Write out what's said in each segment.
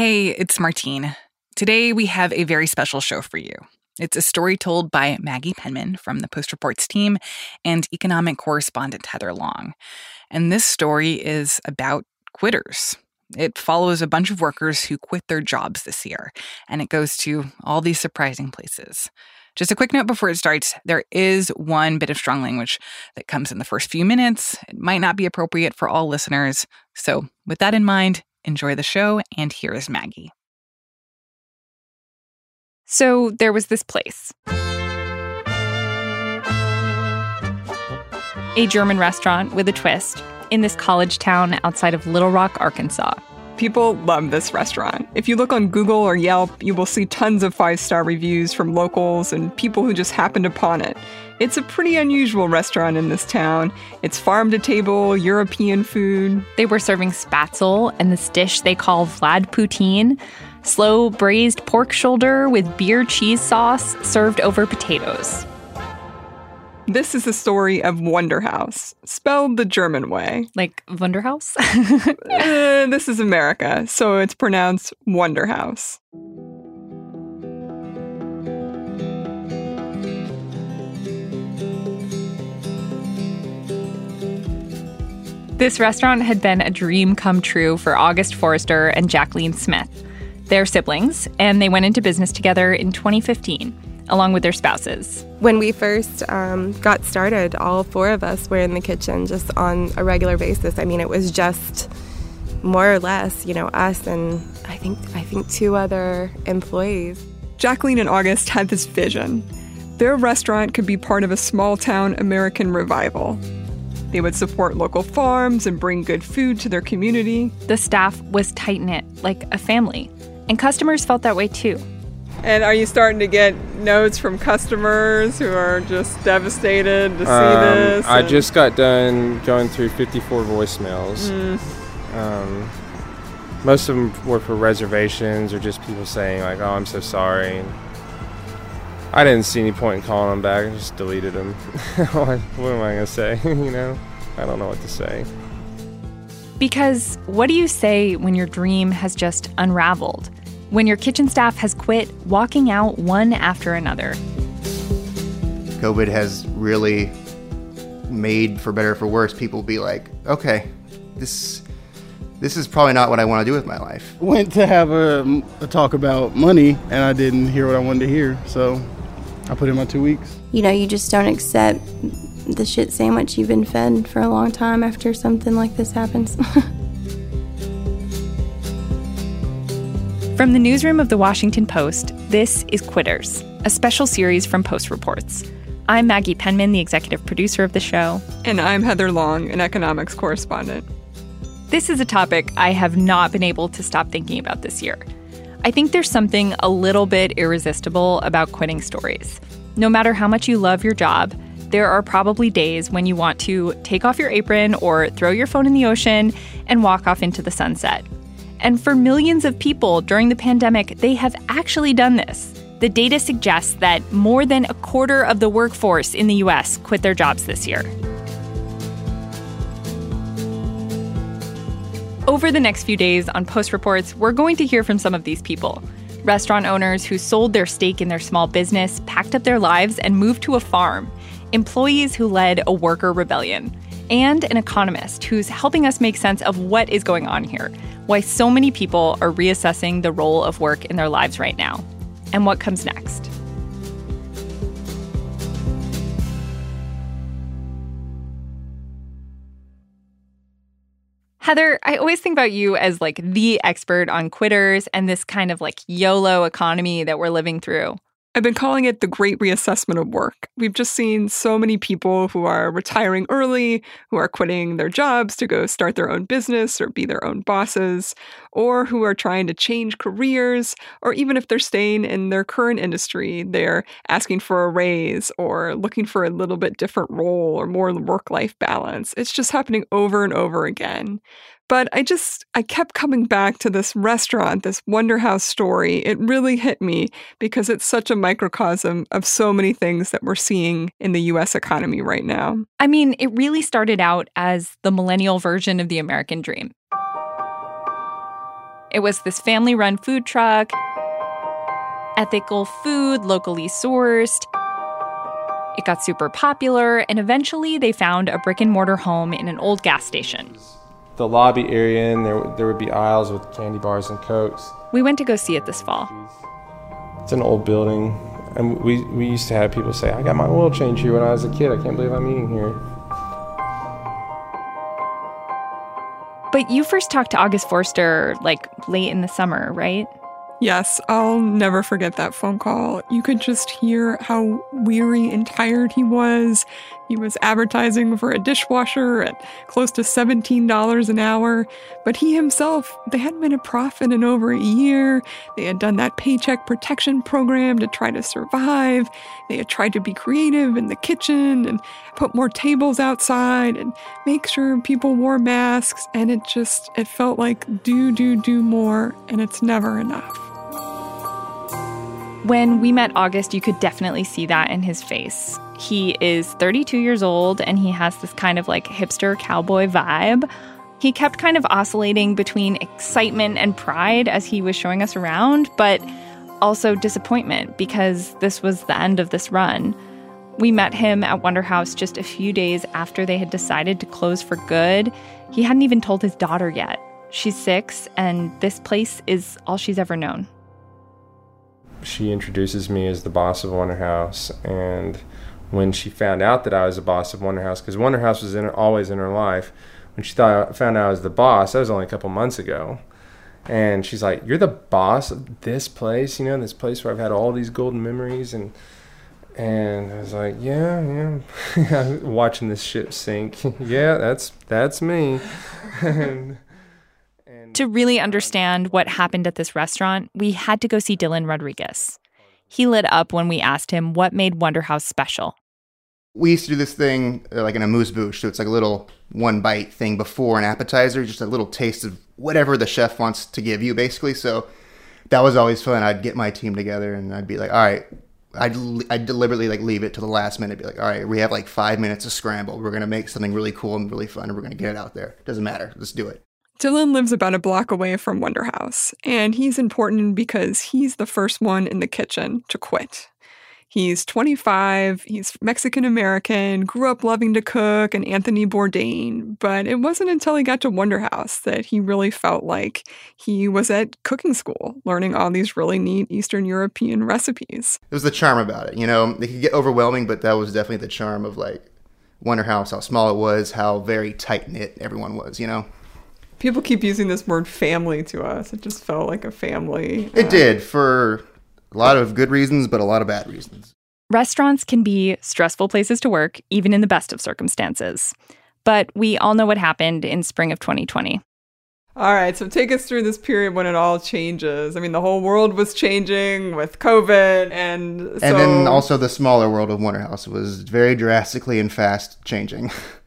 Hey, it's Martine. Today we have a very special show for you. It's a story told by Maggie Penman from the Post Reports team and economic correspondent Heather Long. And this story is about quitters. It follows a bunch of workers who quit their jobs this year, and it goes to all these surprising places. Just a quick note before it starts there is one bit of strong language that comes in the first few minutes. It might not be appropriate for all listeners. So, with that in mind, enjoy the show, and here is Maggie. So, there was this place a German restaurant with a twist in this college town outside of Little Rock, Arkansas. People love this restaurant. If you look on Google or Yelp, you will see tons of five star reviews from locals and people who just happened upon it. It's a pretty unusual restaurant in this town. It's farm to table, European food. They were serving spatzel and this dish they call Vlad Poutine, slow braised pork shoulder with beer cheese sauce served over potatoes. This is the story of Wonder House, spelled the German way. Like Wunderhaus? uh, this is America, so it's pronounced Wonder This restaurant had been a dream come true for August Forrester and Jacqueline Smith. They're siblings, and they went into business together in 2015, along with their spouses. When we first um, got started, all four of us were in the kitchen just on a regular basis. I mean, it was just more or less, you know, us and I think I think two other employees. Jacqueline and August had this vision. Their restaurant could be part of a small town American revival. They would support local farms and bring good food to their community. The staff was tight knit, like a family, and customers felt that way too. And are you starting to get notes from customers who are just devastated to see Um, this? I and- just got done going through 54 voicemails. Mm. Um, most of them were for reservations or just people saying like, "Oh, I'm so sorry." And I didn't see any point in calling him back. I just deleted him. what what am I gonna say? you know, I don't know what to say. Because what do you say when your dream has just unraveled? When your kitchen staff has quit, walking out one after another? COVID has really made, for better or for worse, people be like, okay, this this is probably not what I want to do with my life. went to have a, a talk about money and I didn't hear what I wanted to hear. So I put in my two weeks. You know, you just don't accept the shit sandwich you've been fed for a long time after something like this happens. From the newsroom of the Washington Post, this is Quitters, a special series from Post Reports. I'm Maggie Penman, the executive producer of the show. And I'm Heather Long, an economics correspondent. This is a topic I have not been able to stop thinking about this year. I think there's something a little bit irresistible about quitting stories. No matter how much you love your job, there are probably days when you want to take off your apron or throw your phone in the ocean and walk off into the sunset. And for millions of people during the pandemic, they have actually done this. The data suggests that more than a quarter of the workforce in the US quit their jobs this year. Over the next few days on Post Reports, we're going to hear from some of these people. Restaurant owners who sold their stake in their small business, packed up their lives, and moved to a farm. Employees who led a worker rebellion. And an economist who's helping us make sense of what is going on here, why so many people are reassessing the role of work in their lives right now, and what comes next. Heather, I always think about you as like the expert on quitters and this kind of like YOLO economy that we're living through. I've been calling it the great reassessment of work. We've just seen so many people who are retiring early, who are quitting their jobs to go start their own business or be their own bosses, or who are trying to change careers, or even if they're staying in their current industry, they're asking for a raise or looking for a little bit different role or more work life balance. It's just happening over and over again. But I just, I kept coming back to this restaurant, this Wonder House story. It really hit me because it's such a microcosm of so many things that we're seeing in the US economy right now. I mean, it really started out as the millennial version of the American dream. It was this family run food truck, ethical food, locally sourced. It got super popular, and eventually they found a brick and mortar home in an old gas station. The lobby area, and there, there would be aisles with candy bars and cokes. We went to go see it this fall. It's an old building, and we, we used to have people say, I got my oil change here when I was a kid. I can't believe I'm eating here. But you first talked to August Forster like late in the summer, right? Yes, I'll never forget that phone call. You could just hear how weary and tired he was. He was advertising for a dishwasher at close to $17 an hour, but he himself, they hadn't been a profit in over a year. They had done that paycheck protection program to try to survive. They had tried to be creative in the kitchen and put more tables outside and make sure people wore masks, and it just it felt like do do do more and it's never enough. When we met August, you could definitely see that in his face. He is 32 years old and he has this kind of like hipster cowboy vibe. He kept kind of oscillating between excitement and pride as he was showing us around, but also disappointment because this was the end of this run. We met him at Wonder House just a few days after they had decided to close for good. He hadn't even told his daughter yet. She's six, and this place is all she's ever known she introduces me as the boss of Wonder House, and when she found out that I was the boss of Wonder House, because Wonder House was in always in her life, when she thought found out I was the boss, that was only a couple months ago, and she's like, "You're the boss of this place, you know, this place where I've had all these golden memories," and and I was like, "Yeah, yeah," watching this ship sink. yeah, that's that's me. and, to really understand what happened at this restaurant, we had to go see Dylan Rodriguez. He lit up when we asked him what made Wonder House special. We used to do this thing uh, like an amuse-bouche, so it's like a little one bite thing before an appetizer, just a little taste of whatever the chef wants to give you, basically. So that was always fun. I'd get my team together and I'd be like, all right, I'd, I'd deliberately like leave it to the last minute, be like, all right, we have like five minutes to scramble. We're gonna make something really cool and really fun, and we're gonna get it out there. Doesn't matter, let's do it. Dylan lives about a block away from Wonder House, and he's important because he's the first one in the kitchen to quit. He's 25, he's Mexican American, grew up loving to cook and Anthony Bourdain, but it wasn't until he got to Wonder House that he really felt like he was at cooking school, learning all these really neat Eastern European recipes. It was the charm about it. You know, it could get overwhelming, but that was definitely the charm of like Wonder House, how small it was, how very tight knit everyone was, you know? People keep using this word family to us. It just felt like a family. It uh, did for a lot of good reasons, but a lot of bad reasons. Restaurants can be stressful places to work, even in the best of circumstances. But we all know what happened in spring of 2020. All right, so take us through this period when it all changes. I mean, the whole world was changing with COVID, and so... and then also the smaller world of Wonder House was very drastically and fast changing.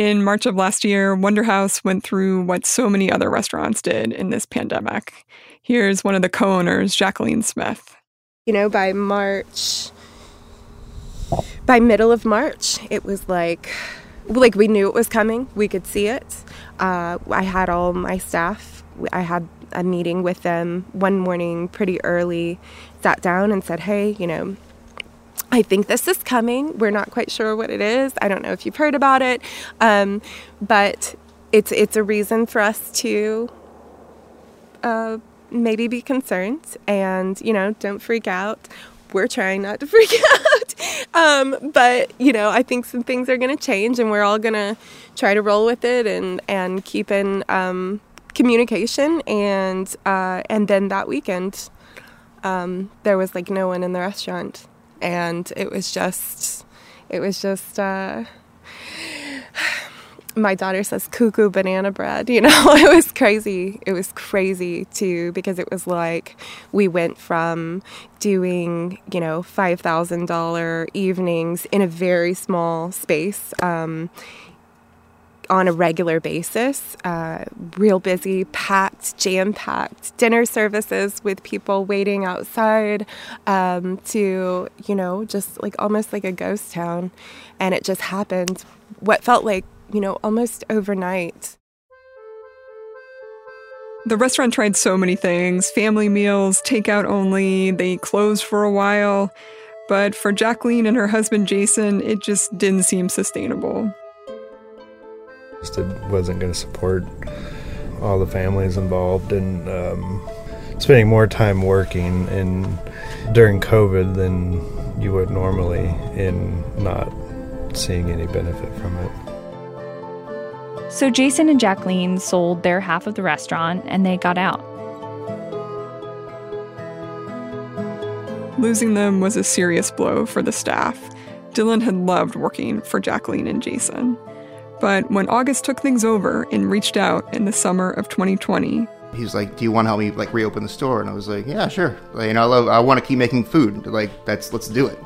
In March of last year, Wonder House went through what so many other restaurants did in this pandemic. Here's one of the co owners, Jacqueline Smith. You know, by March, by middle of March, it was like, like we knew it was coming. We could see it. Uh, I had all my staff. I had a meeting with them one morning pretty early, sat down and said, hey, you know, I think this is coming. We're not quite sure what it is. I don't know if you've heard about it, um, but it's it's a reason for us to uh, maybe be concerned. And you know, don't freak out. We're trying not to freak out, um, but you know, I think some things are going to change, and we're all going to try to roll with it and and keep in um, communication. And uh, and then that weekend, um, there was like no one in the restaurant and it was just it was just uh, my daughter says cuckoo banana bread you know it was crazy it was crazy too because it was like we went from doing you know $5000 evenings in a very small space um, on a regular basis, uh, real busy, packed, jam packed dinner services with people waiting outside um, to, you know, just like almost like a ghost town. And it just happened, what felt like, you know, almost overnight. The restaurant tried so many things family meals, takeout only, they closed for a while. But for Jacqueline and her husband Jason, it just didn't seem sustainable. Just it wasn't going to support all the families involved and um, spending more time working in during COVID than you would normally in not seeing any benefit from it. So Jason and Jacqueline sold their half of the restaurant and they got out. Losing them was a serious blow for the staff. Dylan had loved working for Jacqueline and Jason. But when August took things over and reached out in the summer of 2020, he was like, "Do you want to help me like reopen the store?" And I was like, "Yeah, sure. Like, you know, I love. I want to keep making food. Like, that's let's do it."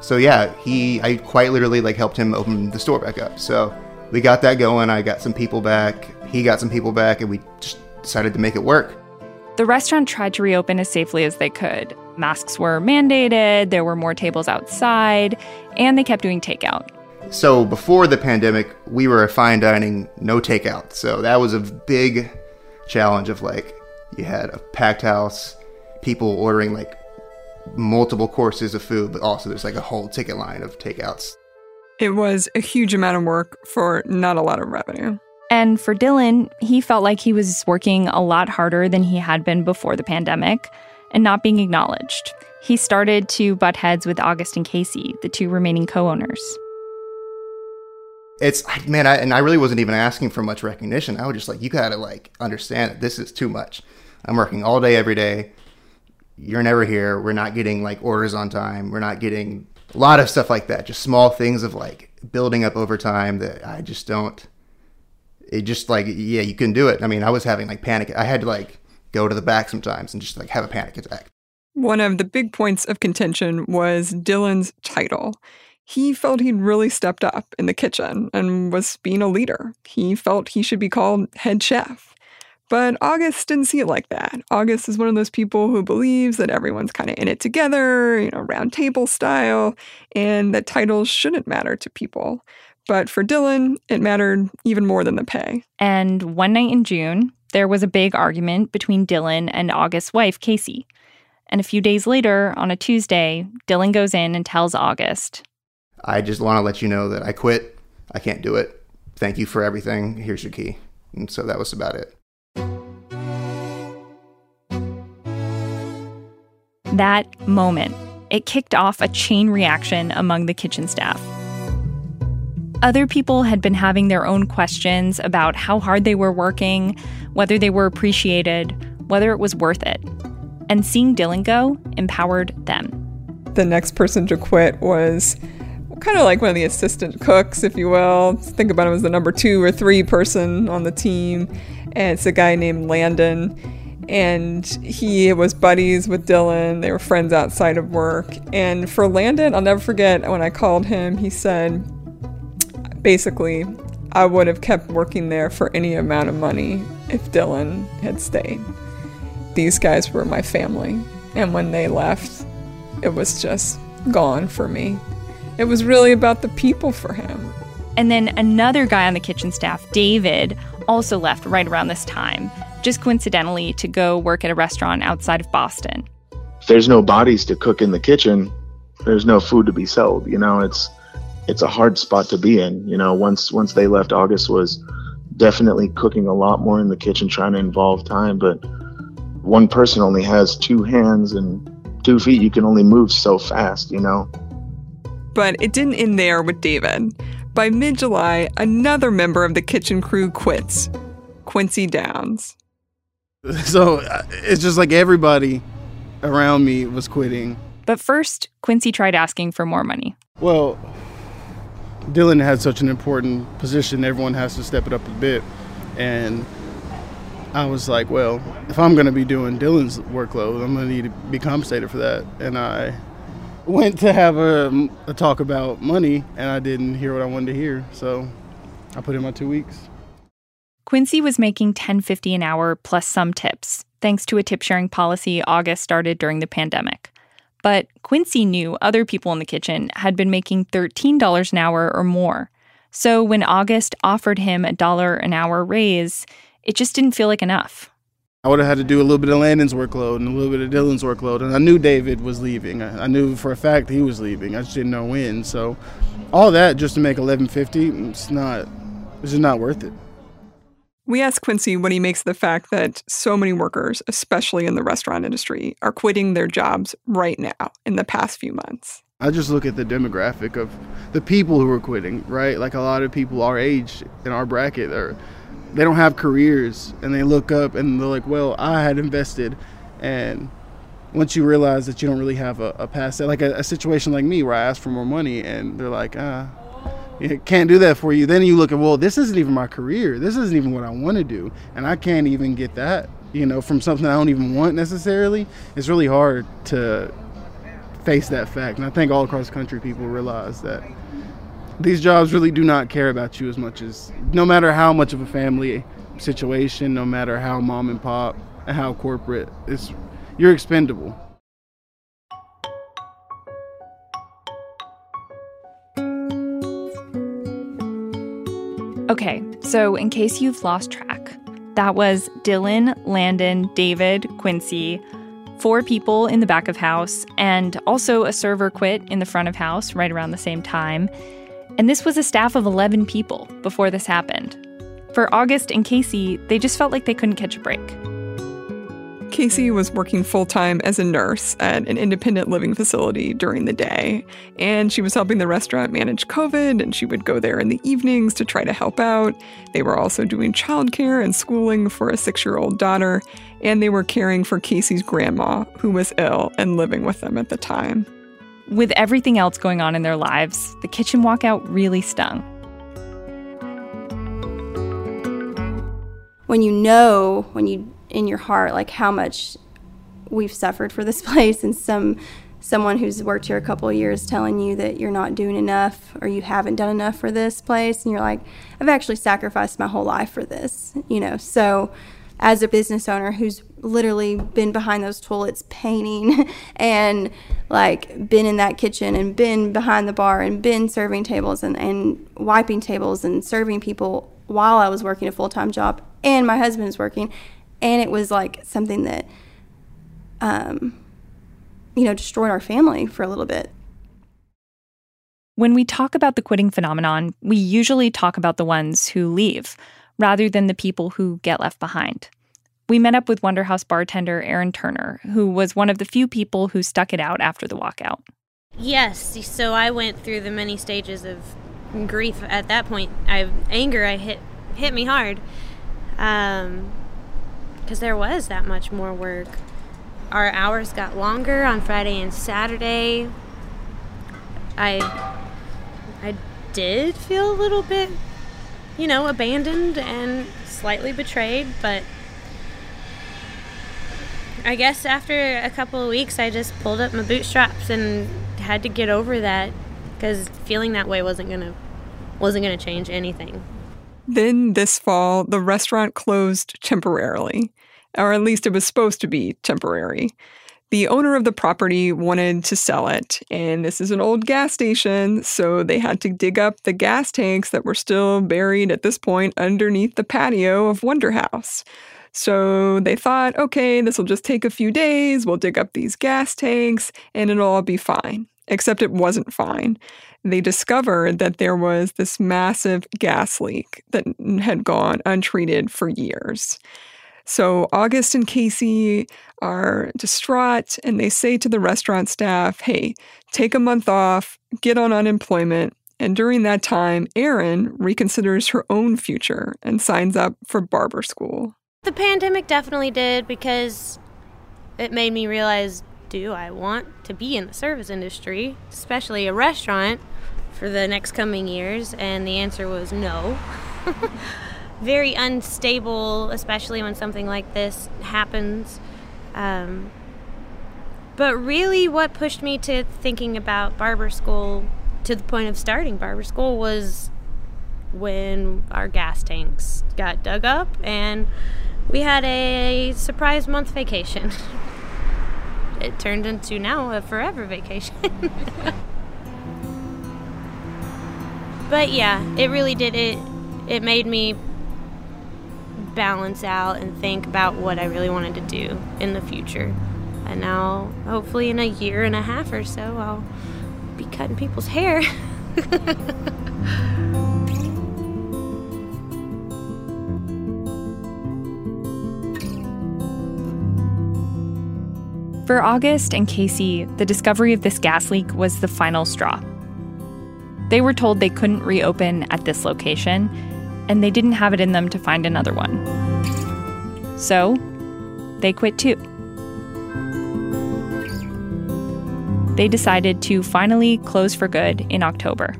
So yeah, he I quite literally like helped him open the store back up. So we got that going. I got some people back. He got some people back, and we just decided to make it work. The restaurant tried to reopen as safely as they could. Masks were mandated, there were more tables outside, and they kept doing takeout. So before the pandemic, we were a fine dining, no takeout. So that was a big challenge of like you had a packed house, people ordering like multiple courses of food, but also there's like a whole ticket line of takeouts. It was a huge amount of work for not a lot of revenue. And for Dylan, he felt like he was working a lot harder than he had been before the pandemic and not being acknowledged. He started to butt heads with August and Casey, the two remaining co owners. It's, man, I, and I really wasn't even asking for much recognition. I was just like, you gotta like understand that this is too much. I'm working all day, every day. You're never here. We're not getting like orders on time. We're not getting a lot of stuff like that. Just small things of like building up over time that I just don't. It just like yeah, you can do it. I mean, I was having like panic. I had to like go to the back sometimes and just like have a panic attack. One of the big points of contention was Dylan's title. He felt he'd really stepped up in the kitchen and was being a leader. He felt he should be called head chef. But August didn't see it like that. August is one of those people who believes that everyone's kind of in it together, you know, round table style, and that titles shouldn't matter to people. But for Dylan, it mattered even more than the pay. And one night in June, there was a big argument between Dylan and August's wife, Casey. And a few days later, on a Tuesday, Dylan goes in and tells August I just want to let you know that I quit. I can't do it. Thank you for everything. Here's your key. And so that was about it. That moment, it kicked off a chain reaction among the kitchen staff. Other people had been having their own questions about how hard they were working, whether they were appreciated, whether it was worth it. And seeing Dylan go empowered them. The next person to quit was kind of like one of the assistant cooks, if you will. Think about him as the number two or three person on the team. And it's a guy named Landon and he was buddies with Dylan. They were friends outside of work. And for Landon, I'll never forget when I called him, he said, basically, I would have kept working there for any amount of money if Dylan had stayed. These guys were my family. And when they left, it was just gone for me. It was really about the people for him. And then another guy on the kitchen staff, David, also left right around this time just coincidentally to go work at a restaurant outside of Boston. If there's no bodies to cook in the kitchen, there's no food to be sold. You know, it's it's a hard spot to be in. You know, once once they left, August was definitely cooking a lot more in the kitchen, trying to involve time. But one person only has two hands and two feet. You can only move so fast. You know. But it didn't end there with David. By mid July, another member of the kitchen crew quits Quincy Downs. So uh, it's just like everybody around me was quitting. But first, Quincy tried asking for more money. Well, Dylan had such an important position, everyone has to step it up a bit. And I was like, well, if I'm going to be doing Dylan's workload, I'm going to need to be compensated for that. And I went to have a, a talk about money, and I didn't hear what I wanted to hear. So I put in my two weeks. Quincy was making 10.50 an hour plus some tips, thanks to a tip sharing policy August started during the pandemic. But Quincy knew other people in the kitchen had been making $13 an hour or more. So when August offered him a dollar an hour raise, it just didn't feel like enough. I would have had to do a little bit of Landon's workload and a little bit of Dylan's workload. And I knew David was leaving. I, I knew for a fact he was leaving. I just didn't know when. So all that just to make 1150, it's not, it's just not worth it. We asked Quincy what he makes of the fact that so many workers, especially in the restaurant industry, are quitting their jobs right now in the past few months. I just look at the demographic of the people who are quitting, right? Like a lot of people our age in our bracket are they don't have careers and they look up and they're like, well, I had invested. And once you realize that you don't really have a, a past, like a, a, situation like me where I ask for more money and they're like, ah, can't do that for you. Then you look at, well, this isn't even my career. This isn't even what I want to do. And I can't even get that, you know, from something I don't even want necessarily. It's really hard to face that fact. And I think all across the country people realize that these jobs really do not care about you as much as no matter how much of a family situation, no matter how mom and pop how corporate, it's you're expendable. Okay, so in case you've lost track, that was Dylan, Landon, David, Quincy, four people in the back of house, and also a server quit in the front of house right around the same time. And this was a staff of 11 people before this happened. For August and Casey, they just felt like they couldn't catch a break. Casey was working full time as a nurse at an independent living facility during the day, and she was helping the restaurant manage COVID, and she would go there in the evenings to try to help out. They were also doing childcare and schooling for a six year old daughter, and they were caring for Casey's grandma, who was ill and living with them at the time. With everything else going on in their lives, the kitchen walkout really stung. When you know, when you in your heart, like how much we've suffered for this place, and some someone who's worked here a couple of years telling you that you're not doing enough or you haven't done enough for this place, and you're like, I've actually sacrificed my whole life for this, you know. So as a business owner who's literally been behind those toilets painting and like been in that kitchen and been behind the bar and been serving tables and, and wiping tables and serving people while I was working a full time job and my husband was working. And it was like something that, um, you know, destroyed our family for a little bit. When we talk about the quitting phenomenon, we usually talk about the ones who leave rather than the people who get left behind. We met up with Wonder House bartender Erin Turner, who was one of the few people who stuck it out after the walkout. Yes, so I went through the many stages of grief at that point. I anger I hit hit me hard. Um because there was that much more work. Our hours got longer on Friday and Saturday. I I did feel a little bit you know, abandoned and slightly betrayed, but I guess after a couple of weeks, I just pulled up my bootstraps and had to get over that because feeling that way wasn't gonna wasn't gonna change anything. Then this fall, the restaurant closed temporarily, or at least it was supposed to be temporary. The owner of the property wanted to sell it, and this is an old gas station, so they had to dig up the gas tanks that were still buried at this point underneath the patio of Wonder House. So they thought, okay, this will just take a few days, we'll dig up these gas tanks, and it'll all be fine. Except it wasn't fine. They discovered that there was this massive gas leak that had gone untreated for years. So August and Casey are distraught and they say to the restaurant staff, hey, take a month off, get on unemployment. And during that time, Erin reconsiders her own future and signs up for barber school. The pandemic definitely did because it made me realize do I want to be in the service industry, especially a restaurant, for the next coming years? And the answer was no. very unstable, especially when something like this happens. Um, but really, what pushed me to thinking about barber school to the point of starting barber school was when our gas tanks got dug up and we had a surprise month vacation. it turned into now a forever vacation. but yeah, it really did it it made me balance out and think about what I really wanted to do in the future. And now, hopefully, in a year and a half or so, I'll be cutting people's hair. For August and Casey, the discovery of this gas leak was the final straw. They were told they couldn't reopen at this location, and they didn't have it in them to find another one. So, they quit too. They decided to finally close for good in October.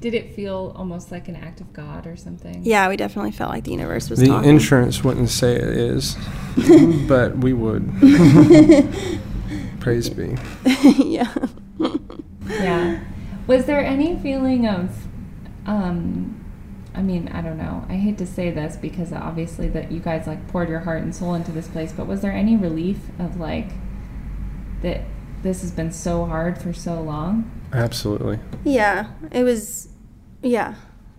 Did it feel almost like an act of God or something? Yeah, we definitely felt like the universe was The talking. insurance wouldn't say it is, but we would. Praise be. yeah. Yeah. Was there any feeling of, um, I mean, I don't know. I hate to say this because obviously that you guys like poured your heart and soul into this place, but was there any relief of like that this has been so hard for so long? Absolutely. Yeah, it was. Yeah,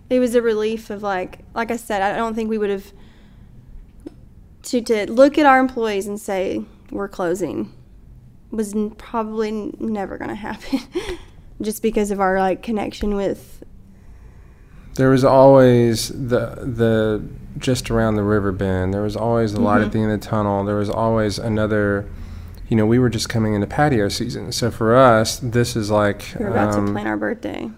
it was a relief of like, like I said, I don't think we would have to to look at our employees and say we're closing was probably never going to happen, just because of our like connection with. There was always the the just around the river bend. There was always the light at the end of the tunnel. There was always another. You know, we were just coming into patio season, so for us, this is like. We're about um, to plan our birthday.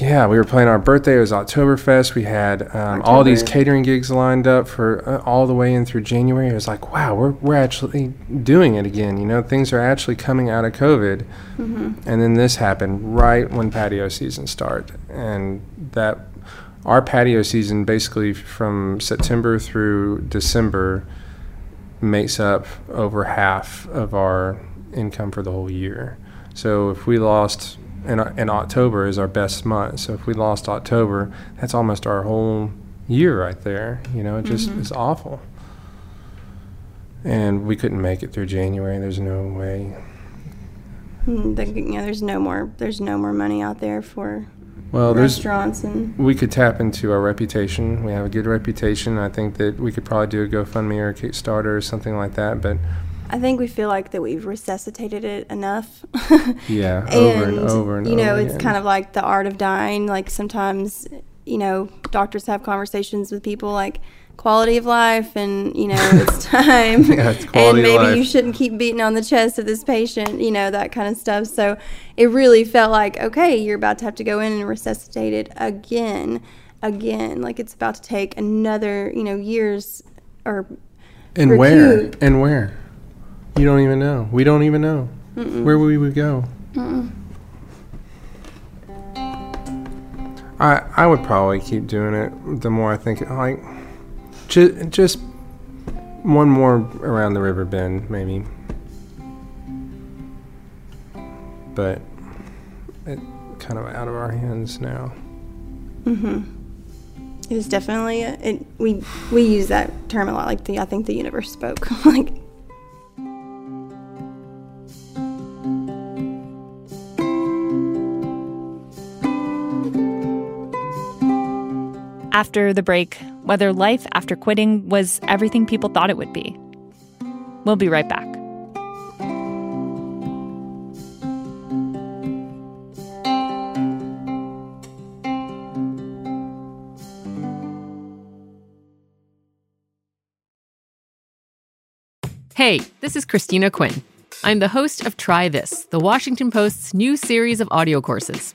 Yeah, we were planning our birthday. It was Oktoberfest. We had um, all these catering gigs lined up for uh, all the way in through January. It was like, wow, we're we're actually doing it again. You know, things are actually coming out of COVID. Mhm. And then this happened right when patio season started, and that our patio season basically from September through December makes up over half of our income for the whole year. So if we lost in, in October is our best month. So if we lost October, that's almost our whole year right there. You know, it just Mhm. is awful. And we couldn't make it through January. There's no way. The- you know, there's no more. There's no more money out there for Well, restaurants and. we could tap into our reputation. We have a good reputation. I think that we could probably do a GoFundMe or a Kickstarter or something like that. But I think we feel like that we've resuscitated it enough. Yeah, over and over and you know, over it's again. kind of like the art of dying. Like sometimes, you know, doctors have conversations with people like quality of life, and you know, it's time. Yeah, it's and maybe you shouldn't keep beating on the chest of this patient. You know, that kind of stuff. So it really felt like okay, you're about to have to go in and resuscitate it again, again. Like it's about to take another, you know, years or and where and where? You don't even know. We don't even know. Mm-mm. Where we would go. Mm-mm. I I would probably keep doing it. The more I think, like, just just one more around the river bend, maybe. But it kind of out of our hands now. Mm-hmm. It was definitely a, it. We we use that term a lot. Like the I think the universe spoke. like After the break, whether life after quitting was everything people thought it would be. We'll be right back. Hey, this is Christina Quinn. I'm the host of Try This, the Washington Post's new series of audio courses.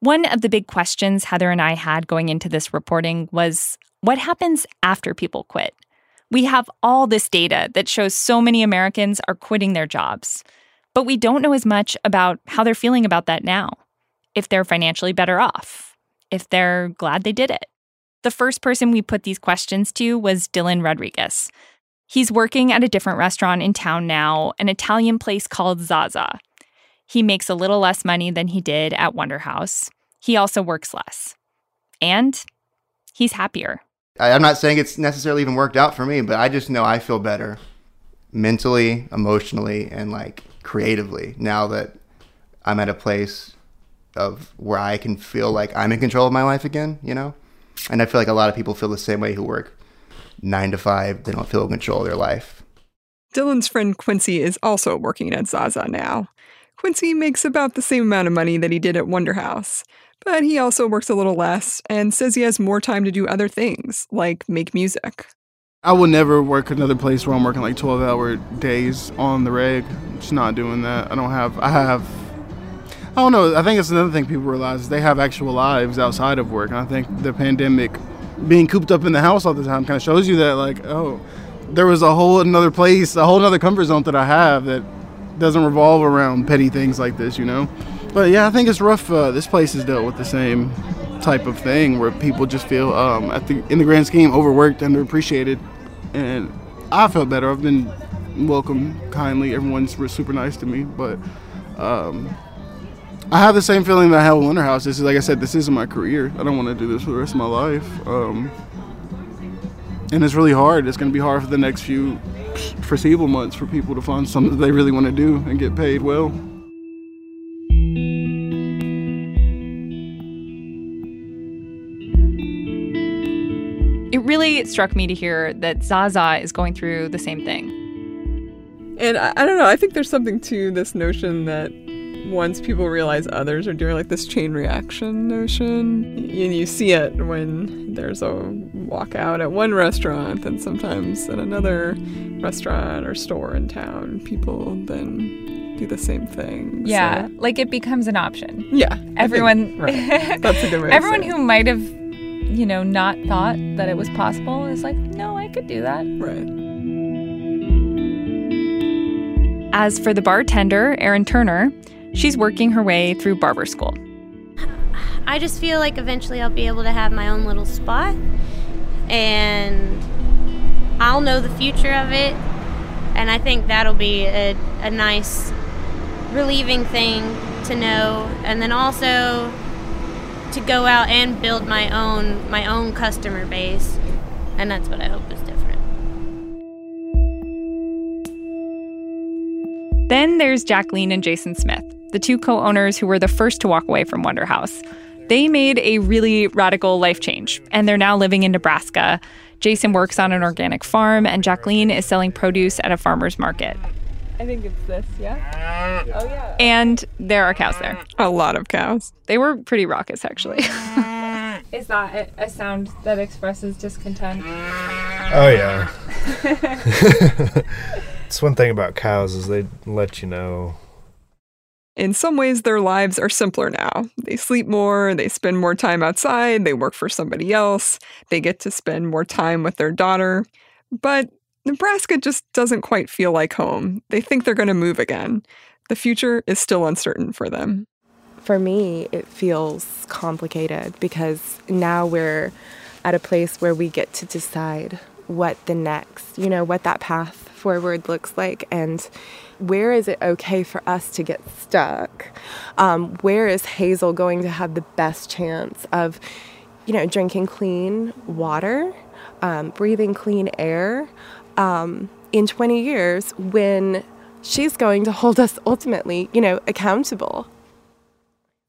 One of the big questions Heather and I had going into this reporting was what happens after people quit? We have all this data that shows so many Americans are quitting their jobs, but we don't know as much about how they're feeling about that now. If they're financially better off, if they're glad they did it. The first person we put these questions to was Dylan Rodriguez. He's working at a different restaurant in town now, an Italian place called Zaza. He makes a little less money than he did at Wonder House. He also works less. And he's happier. I, I'm not saying it's necessarily even worked out for me, but I just know I feel better mentally, emotionally, and like creatively now that I'm at a place of where I can feel like I'm in control of my life again, you know? And I feel like a lot of people feel the same way who work nine to five. They don't feel in control of their life. Dylan's friend Quincy is also working at Zaza now. Quincy makes about the same amount of money that he did at Wonder House, but he also works a little less and says he has more time to do other things, like make music. I will never work another place where I'm working like 12 hour days on the reg. Just not doing that. I don't have, I have, I don't know. I think it's another thing people realize they have actual lives outside of work. And I think the pandemic, being cooped up in the house all the time, kind of shows you that, like, oh, there was a whole another place, a whole another comfort zone that I have that doesn't revolve around petty things like this, you know? But yeah, I think it's rough. Uh, this place has dealt with the same type of thing where people just feel, um, at the, in the grand scheme, overworked, underappreciated. And I felt better. I've been welcomed kindly. Everyone's super nice to me. But um, I have the same feeling that I have with Wonder House. This is, like I said, this isn't my career. I don't want to do this for the rest of my life. Um, and it's really hard. It's going to be hard for the next few foreseeable months for people to find something that they really want to do and get paid well. It really struck me to hear that Zaza is going through the same thing. And I, I don't know, I think there's something to this notion that once people realize others are doing like this chain reaction notion, and you see it when there's a walkout at one restaurant and sometimes at another restaurant or store in town, people then do the same thing. Yeah, So- like it becomes an option. yeah. I think- Everyone, right. That's a good way to everyone say who might have, you know, not thought that it was possible is like, no, I could do that. Right. As for the bartender, Erin Turner, she's working her way through barber school. I just feel like eventually I'll be able to have my own little spot and I'll know the future of it. And I think that'll be a, a nice relieving thing to know. And then also to go out and build my own my own customer base. And that's what I hope is different. Then there's Jacqueline and Jason Smith, the two co owners who were the first to walk away from Wonder House. They made a really radical life change, and they're now living in Nebraska. Jason works on an organic farm, and Jacqueline is selling produce at a farmer's market. I think it's this, yeah? Oh, yeah. And there are cows there. A lot of cows. They were pretty raucous, actually. Is that a, a sound that expresses discontent? Oh yeah. it's one thing about cows is they let you know. In some ways, their lives are simpler now. They sleep more, they spend more time outside, they work for somebody else, they get to spend more time with their daughter. But Nebraska just doesn't quite feel like home. They think they're going to move again. The future is still uncertain for them. For me, it feels complicated because now we're at a place where we get to decide what the next, you know, what that path forward looks like and where is it okay for us to get stuck? Um, where is Hazel going to have the best chance of, you know, drinking clean water, um, breathing clean air um, in 20 years when she's going to hold us ultimately, you know, accountable?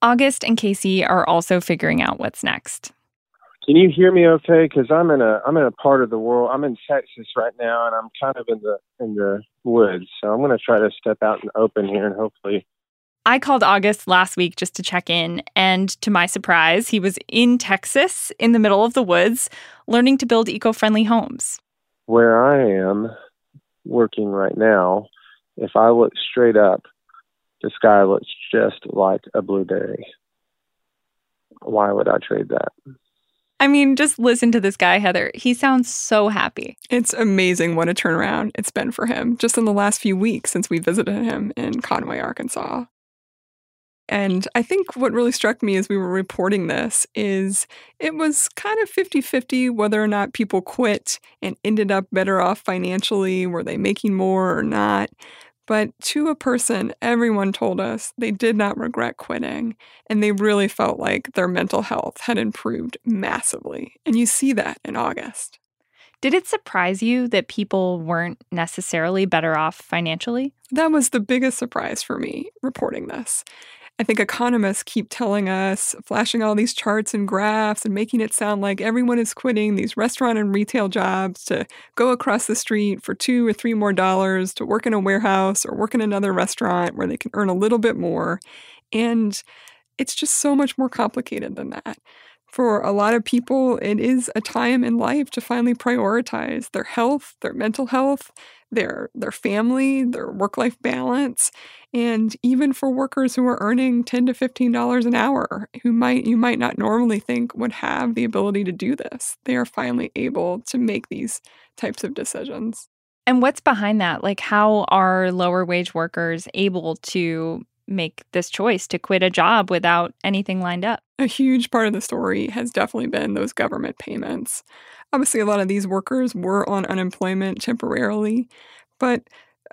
August and Casey are also figuring out what's next. Can you hear me okay? Because I'm in a I'm in a part of the world. I'm in Texas right now, and I'm kind of in the in the woods. So I'm going to try to step out and open here, and hopefully. I called August last week just to check in, and to my surprise, he was in Texas in the middle of the woods learning to build eco friendly homes. Where I am working right now, if I look straight up, the sky looks just like a blueberry. Why would I trade that? I mean, just listen to this guy, Heather. He sounds so happy. It's amazing what a turnaround it's been for him just in the last few weeks since we visited him in Conway, Arkansas. And I think what really struck me as we were reporting this is it was kind of 50 50 whether or not people quit and ended up better off financially. Were they making more or not? But to a person, everyone told us they did not regret quitting and they really felt like their mental health had improved massively. And you see that in August. Did it surprise you that people weren't necessarily better off financially? That was the biggest surprise for me reporting this. I think economists keep telling us, flashing all these charts and graphs and making it sound like everyone is quitting these restaurant and retail jobs to go across the street for two or three more dollars to work in a warehouse or work in another restaurant where they can earn a little bit more. And it's just so much more complicated than that for a lot of people, it is a time in life to finally prioritize their health, their mental health, their their family, their work-life balance, and even for workers who are earning 10 to 15 dollars an hour, who might you might not normally think would have the ability to do this. They are finally able to make these types of decisions. And what's behind that? Like how are lower wage workers able to make this choice to quit a job without anything lined up. A huge part of the story has definitely been those government payments. Obviously, a lot of these workers were on unemployment temporarily, but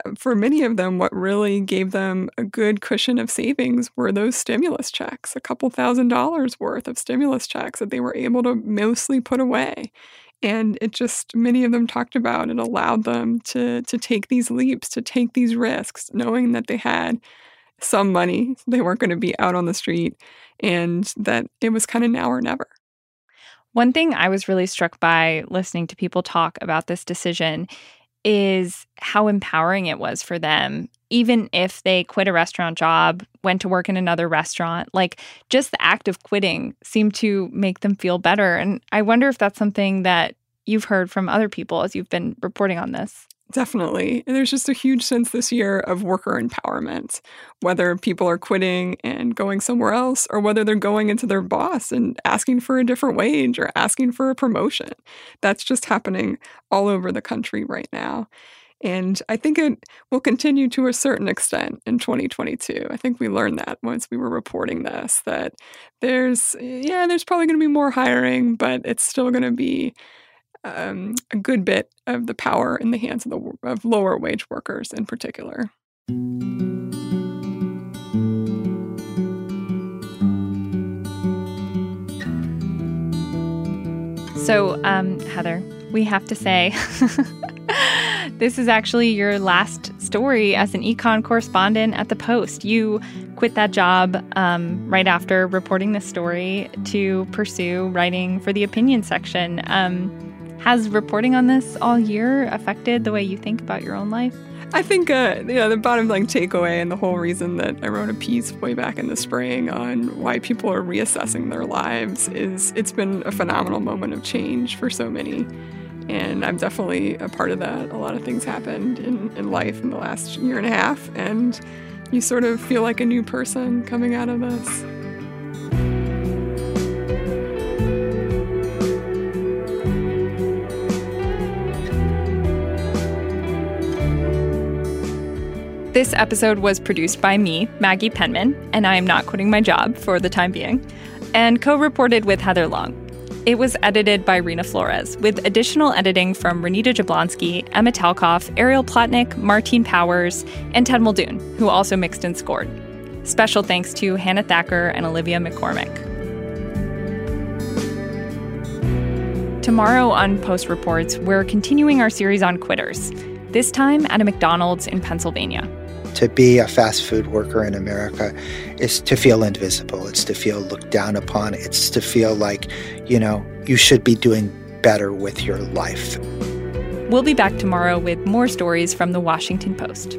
uh, for many of them, what really gave them a good cushion of savings were those stimulus checks, a couple thousand dollars worth of stimulus checks that they were able to mostly put away. And it just, many of them talked about it allowed them to, to take these leaps, to take these risks, knowing that they had some money. They weren't going to be out on the street and that it was kind of now or never. One thing I was really struck by listening to people talk about this decision is how empowering it was for them. Even if they quit a restaurant job, went to work in another restaurant, like just the act of quitting seemed to make them feel better. And I wonder if that's something that you've heard from other people as you've been reporting on this. Definitely. And there's just a huge sense this year of worker empowerment, whether people are quitting and going somewhere else or whether they're going into their boss and asking for a different wage or asking for a promotion. That's just happening all over the country right now. And I think it will continue to a certain extent in 2022. I think we learned that once we were reporting this that there's, yeah, there's probably going to be more hiring, but it's still going to be um, a good bit of the power in the hands of the of lower wage workers in particular. So, um, Heather, we have to say this is actually your last story as an econ correspondent at the Post. You quit that job um, right after reporting this story to pursue writing for the opinion section. Um, has reporting on this all year affected the way you think about your own life? I think, uh, you know, the bottom line takeaway and the whole reason that I wrote a piece way back in the spring on why people are reassessing their lives is it's been a phenomenal moment of change for so many. And I'm definitely a part of that. A lot of things happened in, in life in the last year and a half, and you sort of feel like a new person coming out of this. This episode was produced by me, Maggie Penman, and I am not quitting my job for the time being, and co reported with Heather Long. It was edited by Reena Flores, with additional editing from Renita Jablonski, Emma Talkoff, Ariel Plotnick, Martine Powers, and Ted Muldoon, who also mixed and scored. Special thanks to Hannah Thacker and Olivia McCormick. Tomorrow on Post Reports, we're continuing our series on quitters, this time at a McDonald's in Pennsylvania to be a fast food worker in America is to feel invisible. It's to feel looked down upon. It's to feel like, you know, you should be doing better with your life. We'll be back tomorrow with more stories from the Washington Post.